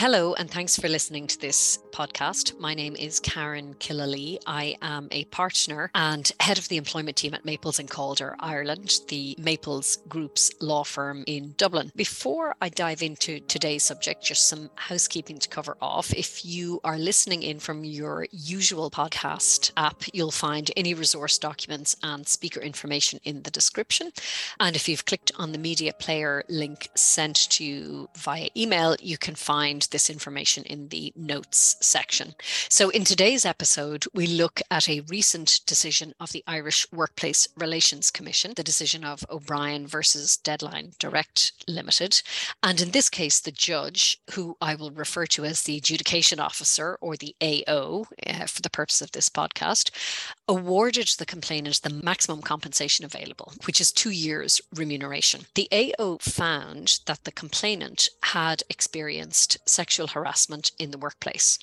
Hello, and thanks for listening to this podcast. My name is Karen Killalea. I am a partner and head of the employment team at Maples and Calder, Ireland, the Maples Group's law firm in Dublin. Before I dive into today's subject, just some housekeeping to cover off. If you are listening in from your usual podcast app, you'll find any resource documents and speaker information in the description. And if you've clicked on the media player link sent to you via email, you can find this information in the notes section. So, in today's episode, we look at a recent decision of the Irish Workplace Relations Commission, the decision of O'Brien versus Deadline Direct Limited. And in this case, the judge, who I will refer to as the adjudication officer or the AO uh, for the purpose of this podcast, awarded the complainant the maximum compensation available, which is two years remuneration. The AO found that the complainant had experienced sexual harassment in the workplace.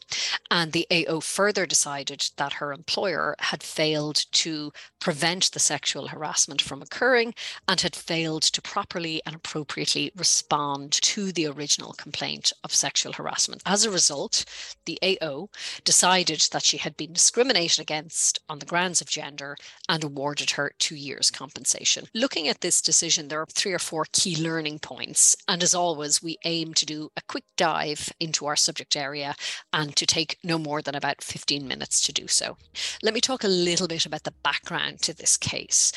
And the AO further decided that her employer had failed to prevent the sexual harassment from occurring and had failed to properly and appropriately respond to the original complaint of sexual harassment. As a result, the AO decided that she had been discriminated against on the grounds of gender and awarded her two years compensation. Looking at this decision, there are three or four key learning points. And as always, we aim to do a quick dive into our subject area and to take no more than about 15 minutes to do so. Let me talk a little bit about the background to this case.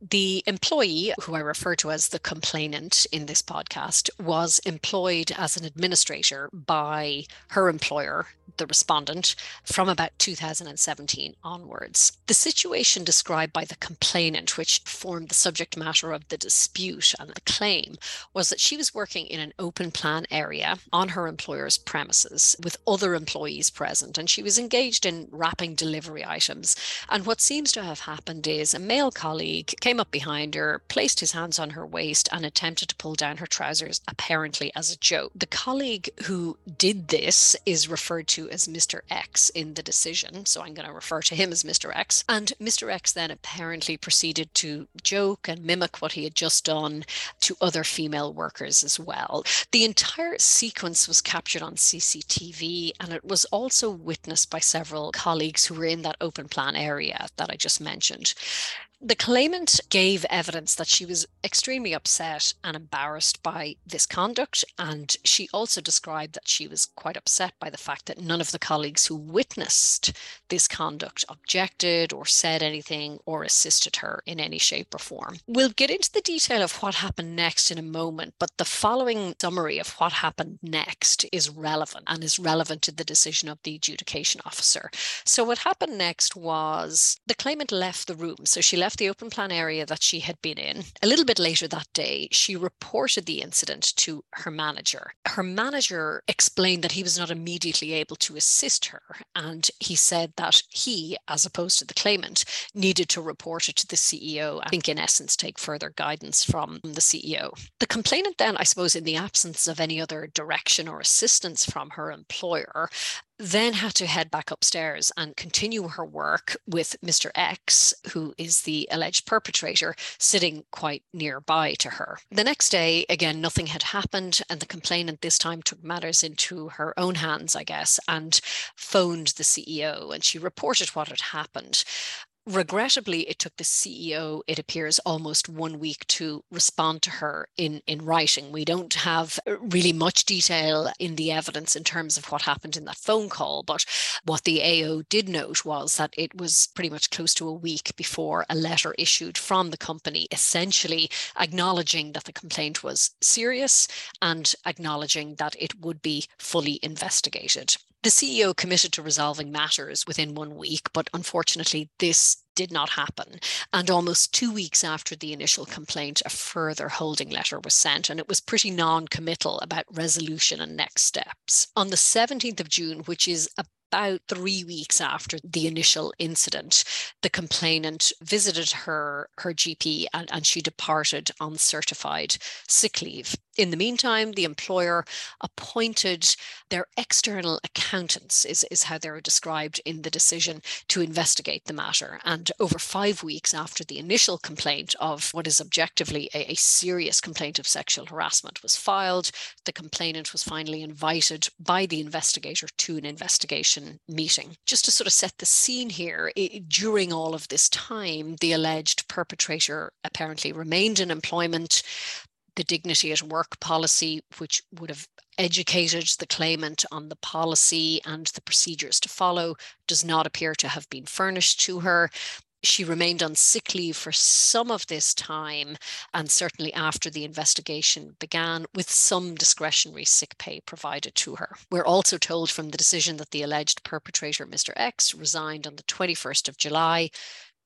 The employee, who I refer to as the complainant in this podcast, was employed as an administrator by her employer, the respondent, from about 2017 onwards. The situation described by the complainant, which formed the subject matter of the dispute and the claim, was that she was working in an open plan area on her employer's premises with other employees present, and she was engaged in wrapping delivery items. And what seems to have happened is a male colleague came up behind her, placed his hands on her waist, and attempted to pull down her trousers, apparently as a joke. The colleague who did this is referred to as Mr. X in the decision, so I'm going to refer to him as Mr. X. And Mr. X then apparently proceeded to joke and mimic what he had just done to other female workers as well. The entire sequence was captured on CCTV and it was also witnessed by several colleagues who were in that open plan area that I just mentioned. The claimant gave evidence that she was extremely upset and embarrassed by this conduct. And she also described that she was quite upset by the fact that none of the colleagues who witnessed this conduct objected or said anything or assisted her in any shape or form. We'll get into the detail of what happened next in a moment, but the following summary of what happened next is relevant and is relevant to the decision of the adjudication officer. So, what happened next was the claimant left the room. So, she left left the open plan area that she had been in. A little bit later that day, she reported the incident to her manager. Her manager explained that he was not immediately able to assist her. And he said that he, as opposed to the claimant, needed to report it to the CEO. I think, in essence, take further guidance from the CEO. The complainant, then, I suppose, in the absence of any other direction or assistance from her employer, then had to head back upstairs and continue her work with Mr. X, who is the alleged perpetrator, sitting quite nearby to her. The next day, again, nothing had happened, and the complainant this time took matters into her own hands, I guess, and phoned the CEO and she reported what had happened regrettably, it took the CEO, it appears, almost one week to respond to her in, in writing. We don't have uh, really much detail in the evidence in terms of what happened in that phone call, but what the AO did note was that it was pretty much close to a week before a letter issued from the company, essentially acknowledging that the complaint was serious and acknowledging that it would be fully investigated. The CEO committed to resolving matters within one week, but unfortunately, this did not happen. And almost two weeks after the initial complaint, a further holding letter was sent, and it was pretty non committal about resolution and next steps. On the 17th of June, which is a about three weeks after the initial incident, the complainant visited her her GP and, and she departed on certified sick leave. In the meantime, the employer appointed their external accountants, is, is how they were described in the decision, to investigate the matter. And over five weeks after the initial complaint of what is objectively a, a serious complaint of sexual harassment was filed, the complainant was finally invited by the investigator to an investigation meeting. Just to sort of set the scene here, it, during all of this time, the alleged perpetrator apparently remained in employment the dignity at work policy, which would have educated the claimant on the policy and the procedures to follow, does not appear to have been furnished to her. She remained on sick leave for some of this time, and certainly after the investigation began, with some discretionary sick pay provided to her. We're also told from the decision that the alleged perpetrator, Mr. X, resigned on the 21st of July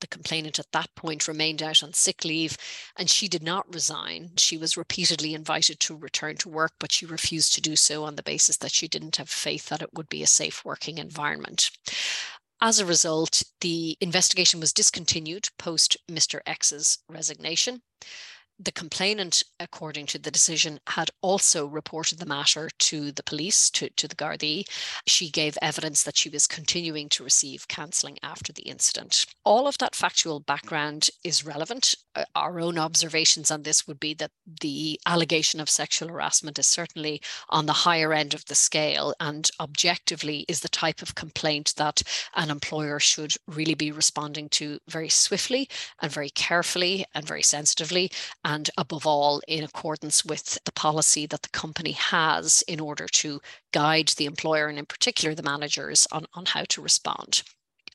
the complainant at that point remained out on sick leave and she did not resign. She was repeatedly invited to return to work, but she refused to do so on the basis that she didn't have faith that it would be a safe working environment. As a result, the investigation was discontinued post Mr. X's resignation. The complainant, according to the decision, had also reported the matter to the police, to, to the Gardaí. She gave evidence that she was continuing to receive counselling after the incident. All of that factual background is relevant. Uh, our own observations on this would be that the allegation of sexual harassment is certainly on the higher end of the scale and objectively is the type of complaint that an employer should really be responding to very swiftly and very carefully and very sensitively and above all in accordance with the policy that the company has in order to guide the employer and in particular the managers on, on how to respond.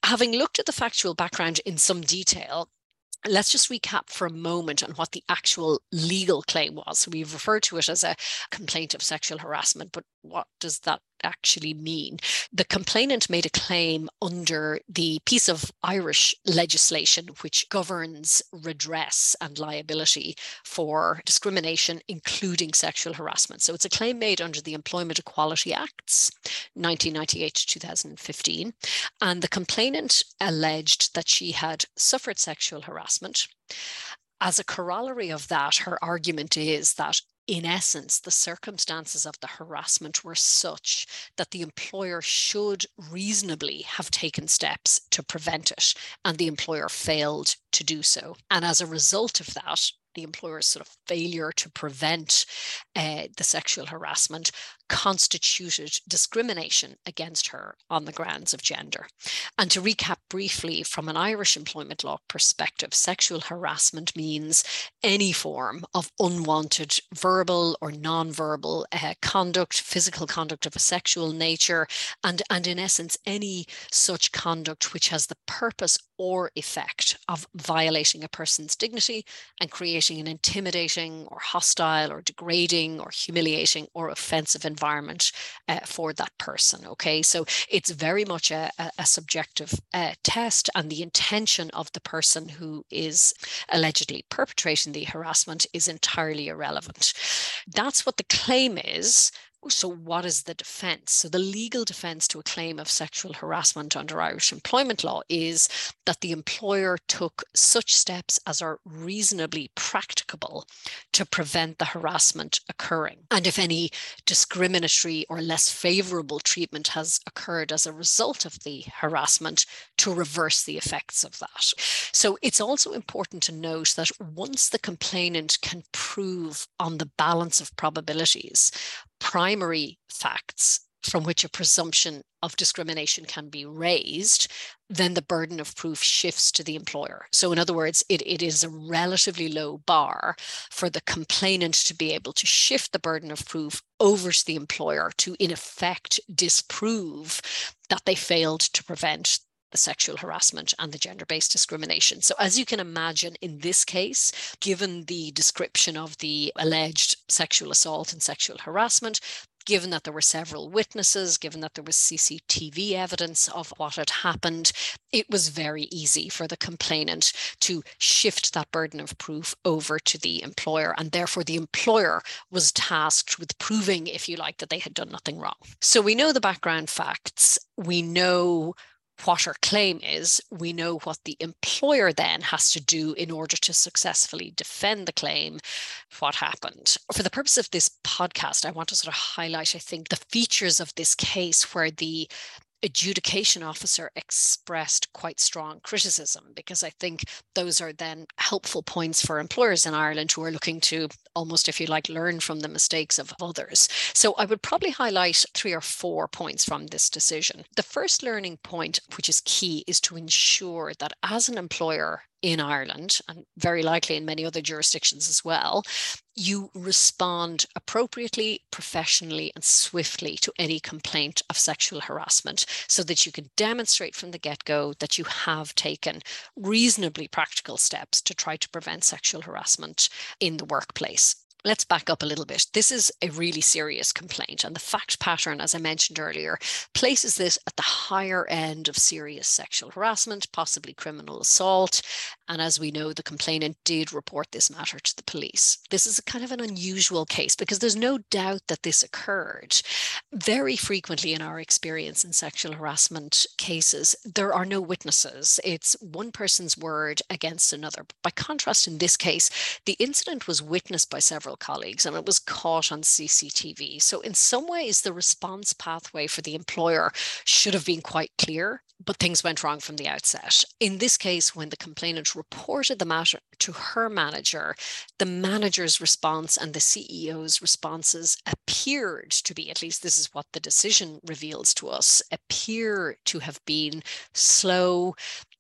Having looked at the factual background in some detail, Let's just recap for a moment on what the actual legal claim was. We've referred to it as a complaint of sexual harassment, but what does that actually mean? The complainant made a claim under the piece of Irish legislation which governs redress and liability for discrimination, including sexual harassment. So it's a claim made under the Employment Equality Acts, 1998 to 2015. And the complainant alleged that she had suffered sexual harassment. As a corollary of that, her argument is that in essence, the circumstances of the harassment were such that the employer should reasonably have taken steps to prevent it, and the employer failed to do so. And as a result of that, the employer's sort of failure to prevent uh, the sexual harassment constituted discrimination against her on the grounds of gender. And to recap briefly, from an Irish employment law perspective, sexual harassment means any form of unwanted verbal or non-verbal uh, conduct, physical conduct of a sexual nature, and, and in essence, any such conduct which has the purpose or effect of violating a person's dignity and creating an intimidating or hostile or degrading or humiliating or offensive environment environment uh, for that person. Okay, so it's very much a, a, subjective uh, test, and the intention of the person who is allegedly perpetrating the harassment is entirely irrelevant. That's what the claim is Oh, so what is the defense? So the legal defense to a claim of sexual harassment under Irish employment law is that the employer took such steps as are reasonably practicable to prevent the harassment occurring. And if any discriminatory or less favorable treatment has occurred as a result of the harassment, to reverse the effects of that. So it's also important to note that once the complainant can prove on the balance of probabilities primary facts from which a presumption of discrimination can be raised, then the burden of proof shifts to the employer. So, in other words, it, it is a relatively low bar for the complainant to be able to shift the burden of proof over to the employer to, in effect, disprove that they failed to prevent the sexual harassment and the gender based discrimination. So, as you can imagine, in this case, given the description of the alleged sexual assault and sexual harassment, given that there were several witnesses, given that there was CCTV evidence of what had happened, it was very easy for the complainant to shift that burden of proof over to the employer. And therefore, the employer was tasked with proving, if you like, that they had done nothing wrong. So we know the background facts. We know what her claim is, we know what the employer then has to do in order to successfully defend the claim, what happened. For the purpose of this podcast, I want to sort of highlight, I think, the features of this case where the adjudication officer expressed quite strong criticism because I think those are then helpful points for employers in Ireland who are looking to almost, if you like, learn from the mistakes of others. So I would probably highlight three or four points from this decision. The first learning point, which is key, is to ensure that as an employer, in Ireland and very likely in many other jurisdictions as well, you respond appropriately, professionally, and swiftly to any complaint of sexual harassment so that you can demonstrate from the get go that you have taken reasonably practical steps to try to prevent sexual harassment in the workplace let's back up a little bit. This is a really serious complaint, and the fact pattern, as I mentioned earlier, places this at the higher end of serious sexual harassment, possibly criminal assault. And as we know, the complainant did report this matter to the police. This is a kind of an unusual case because there's no doubt that this occurred. Very frequently, in our experience in sexual harassment cases, there are no witnesses. It's one person's word against another. By contrast, in this case, the incident was witnessed by several several colleagues and it was caught on CCTV. So, in some ways, the response pathway for the employer should have been quite clear, but things went wrong from the outset. In this case, when the complainant reported the matter to her manager, the manager's response and the CEO's responses appeared to be, at least this is what the decision reveals to us, appear to have been slow,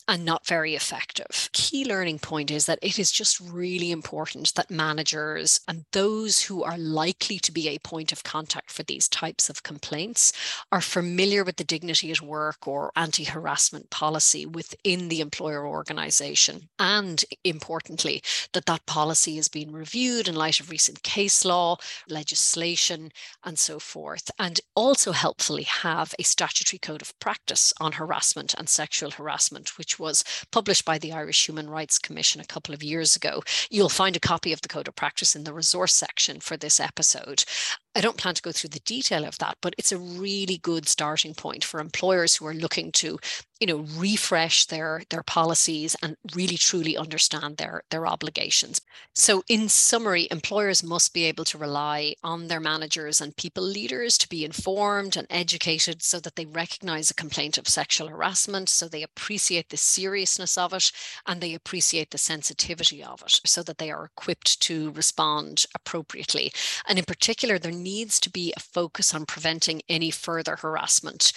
and not very effective. Key learning point is that it is just really important that managers and those who are likely to be a point of contact for these types of complaints are familiar with the dignity at work or anti harassment policy within the employer organization. And importantly, that that policy has been reviewed in light of recent case law, legislation, and so forth. And also helpfully have a statutory code of practice on harassment and sexual harassment, which was published by the Irish Human Rights Commission a couple of years ago. You'll find a copy of the Code of Practice in the resource section for this episode. I don't plan to go through the detail of that, but it's a really good starting point for employers who are looking to, you know, refresh their their policies and really truly understand their their obligations. So in summary, employers must be able to rely on their managers and people leaders to be informed and educated so that they recognize a complaint of sexual harassment, so they appreciate the seriousness of it and they appreciate the sensitivity of it so that they are equipped to respond appropriately. And in particular, there needs to be a focus on preventing any further harassment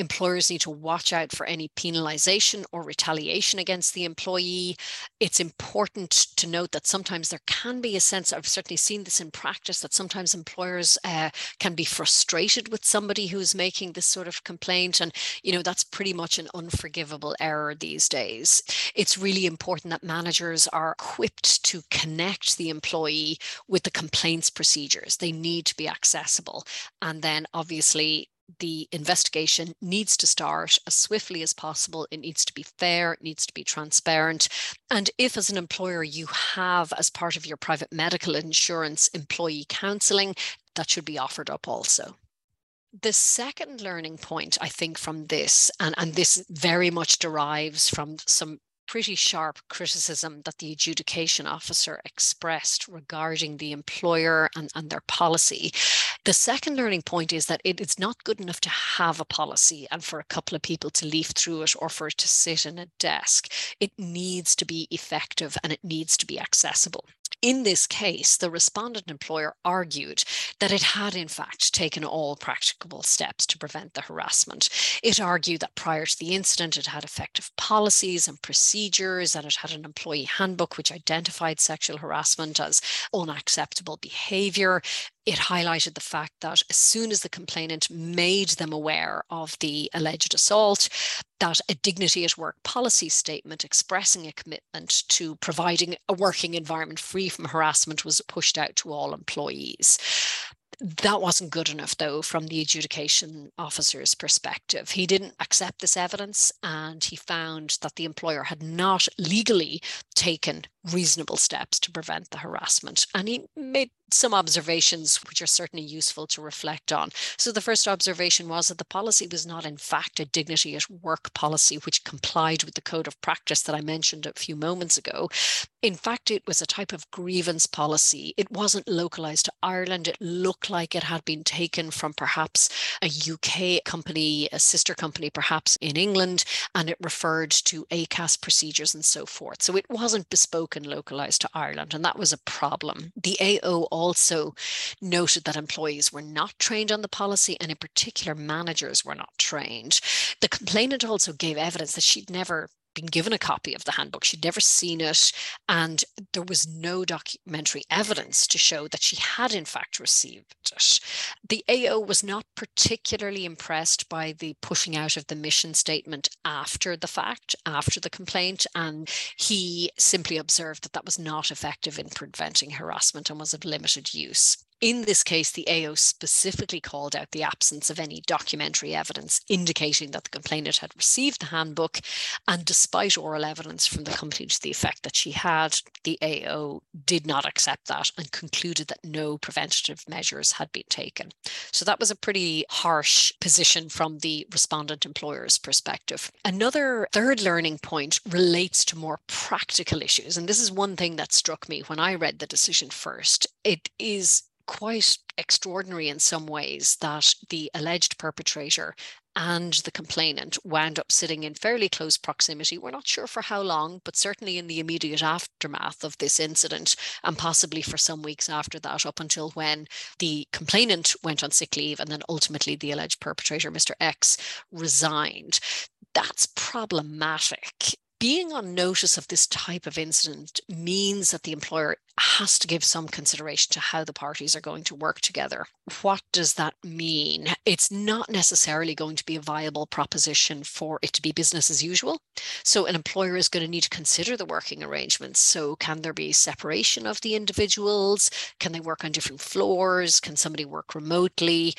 employers need to watch out for any penalization or retaliation against the employee. It's important to note that sometimes there can be a sense, I've certainly seen this in practice, that sometimes employers uh, can be frustrated with somebody who's making this sort of complaint. And, you know, that's pretty much an unforgivable error these days. It's really important that managers are equipped to connect the employee with the complaints procedures. They need to be accessible. And then obviously, the investigation needs to start as swiftly as possible. It needs to be fair, it needs to be transparent. And if, as an employer, you have, as part of your private medical insurance, employee counselling, that should be offered up also. The second learning point, I think, from this, and, and this very much derives from some pretty sharp criticism that the adjudication officer expressed regarding the employer and, and their policy. The second learning point is that it is not good enough to have a policy and for a couple of people to leaf through it or for it to sit in a desk. It needs to be effective and it needs to be accessible. In this case, the respondent employer argued that it had, in fact, taken all practicable steps to prevent the harassment. It argued that prior to the incident, it had effective policies and procedures, and it had an employee handbook which identified sexual harassment as unacceptable behavior. It highlighted the fact that as soon as the complainant made them aware of the alleged assault, that a dignity at work policy statement expressing a commitment to providing a working environment free from harassment was pushed out to all employees That wasn't good enough, though, from the adjudication officer's perspective. He didn't accept this evidence and he found that the employer had not legally taken reasonable steps to prevent the harassment. And he made some observations which are certainly useful to reflect on. So, the first observation was that the policy was not, in fact, a dignity at work policy which complied with the code of practice that I mentioned a few moments ago. In fact, it was a type of grievance policy. It wasn't localized to Ireland. It looked like it had been taken from perhaps a UK company, a sister company, perhaps in England, and it referred to ACAS procedures and so forth. So, it wasn't bespoke and localized to Ireland, and that was a problem. The AO also noted that employees were not trained on the policy, and in particular, managers were not trained. The complainant also gave evidence that she'd never been given a copy of the handbook. She'd never seen it, and there was no documentary evidence to show that she had, in fact, received it. The AO was not particularly impressed by the pushing out of the mission statement after the fact, after the complaint, and he simply observed that that was not effective in preventing harassment and was of limited use. In this case, the AO specifically called out the absence of any documentary evidence indicating that the complainant had received the handbook. And despite oral evidence from the company to the effect that she had, the AO did not accept that and concluded that no preventative measures had been taken. So that was a pretty harsh position from the respondent employer's perspective. Another third learning point relates to more practical issues. And this is one thing that struck me when I read the decision first. It is quite extraordinary in some ways that the alleged perpetrator and the complainant wound up sitting in fairly close proximity. We're not sure for how long, but certainly in the immediate aftermath of this incident, and possibly for some weeks after that, up until when the complainant went on sick leave and then ultimately the alleged perpetrator, Mr. X, resigned. That's problematic being on notice of this type of incident means that the employer has to give some consideration to how the parties are going to work together. What does that mean? It's not necessarily going to be a viable proposition for it to be business as usual. So, an employer is going to need to consider the working arrangements. So, can there be separation of the individuals? Can they work on different floors? Can somebody work remotely?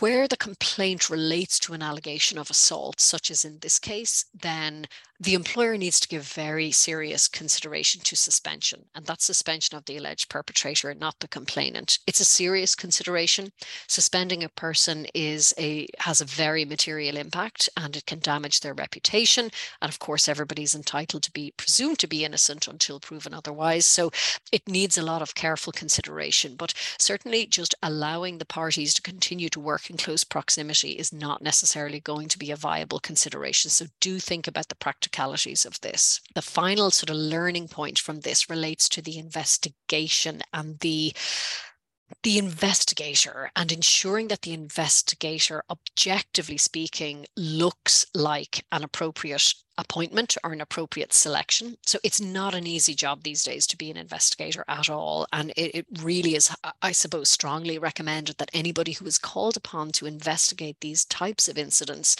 Where the complaint relates to an allegation of assault, such as in this case, then the employer needs to give very serious consideration to suspension, and that's suspension of the alleged perpetrator, not the complainant. It's a serious consideration. Suspending a person is a has a very material impact, and it can damage their reputation. And of course, everybody's entitled to be presumed to be innocent until proven otherwise. So it needs a lot of careful consideration. But certainly, just allowing the parties to continue to work in close proximity is not necessarily going to be a viable consideration. So do think about the practicalities of this. The final sort of learning point from this relates to the investigation and the the investigator and ensuring that the investigator, objectively speaking, looks like an appropriate appointment or an appropriate selection. So it's not an easy job these days to be an investigator at all. And it, it, really is, I suppose, strongly recommended that anybody who is called upon to investigate these types of incidents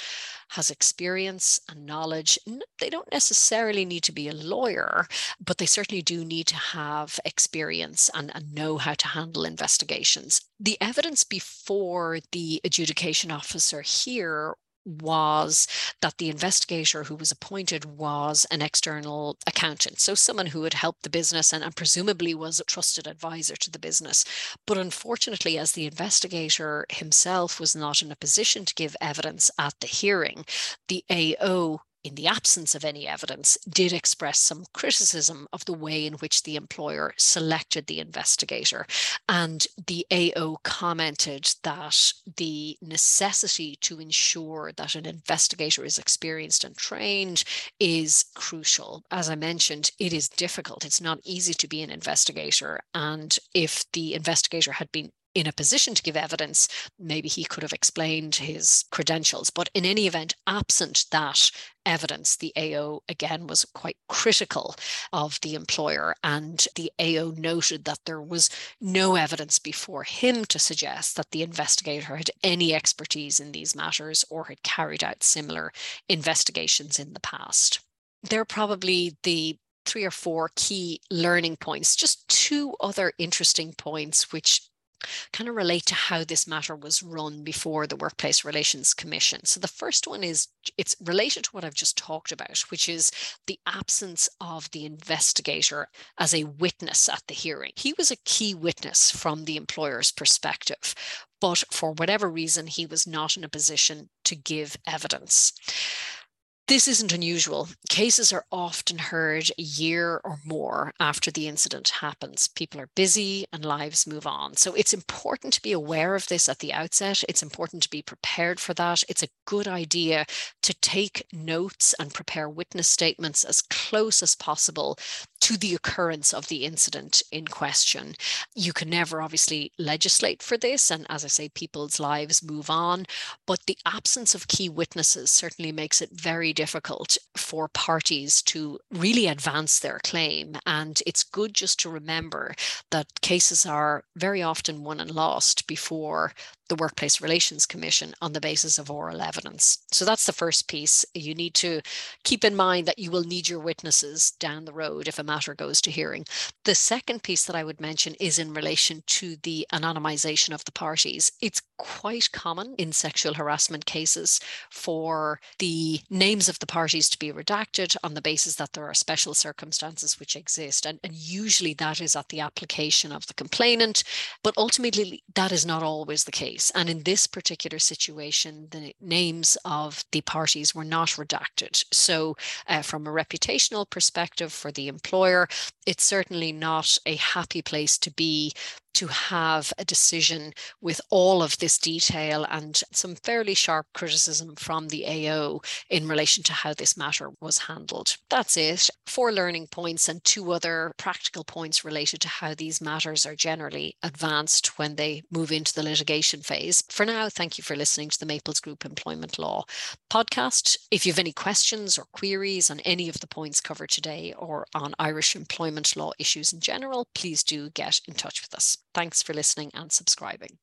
has experience and knowledge. They don't necessarily need to be a lawyer, but they certainly do need to have experience and, and know how to handle investigations. The evidence before the adjudication officer here was that the investigator who was appointed was an external accountant. So, someone who had helped the business and, and, presumably was a trusted advisor to the business. But unfortunately, as the investigator himself was not in a position to give evidence at the hearing, the AO in the absence of any evidence, did express some criticism of the way in which the employer selected the investigator. And the AO commented that the necessity to ensure that an investigator is experienced and trained is crucial. As I mentioned, it is difficult. It's not easy to be an investigator. And if the investigator had been in a position to give evidence, maybe he could have explained his credentials. But in any event, absent that evidence, the AO again was quite critical of the employer. And the AO noted that there was no evidence before him to suggest that the investigator had any expertise in these matters or had carried out similar investigations in the past. They're probably the three or four key learning points. Just two other interesting points, which kind of relate to how this matter was run before the Workplace Relations Commission. So the first one is it's related to what I've just talked about, which is the absence of the investigator as a witness at the hearing. He was a key witness from the employer's perspective, but for whatever reason, he was not in a position to give evidence. This isn't unusual. Cases are often heard a year or more after the incident happens. People are busy and lives move on. So it's important to be aware of this at the outset. It's important to be prepared for that. It's a good idea to take notes and prepare witness statements as close as possible to the occurrence of the incident in question. You can never obviously legislate for this. And as I say, people's lives move on. But the absence of key witnesses certainly makes it very difficult for parties to really advance their claim. And it's good just to remember that cases are very often won and lost before the Workplace Relations Commission on the basis of oral evidence. So that's the first piece. You need to keep in mind that you will need your witnesses down the road if a matter goes to hearing. The second piece that I would mention is in relation to the anonymization of the parties. It's quite common in sexual harassment cases for the names of the parties to be redacted on the basis that there are special circumstances which exist. And, and usually that is at the application of the complainant, but ultimately that is not always the case. And in this particular situation, the names of the parties were not redacted. So, uh, from a reputational perspective for the employer, it's certainly not a happy place to be to have a decision with all of this detail and some fairly sharp criticism from the AO in relation to how this matter was handled. That's it. Four learning points and two other practical points related to how these matters are generally advanced when they move into the litigation phase. For now, thank you for listening to the Maples Group Employment Law podcast. If you have any questions or queries on any of the points covered today or on Irish employment law issues in general, please do get in touch with us. Thanks for listening and subscribing.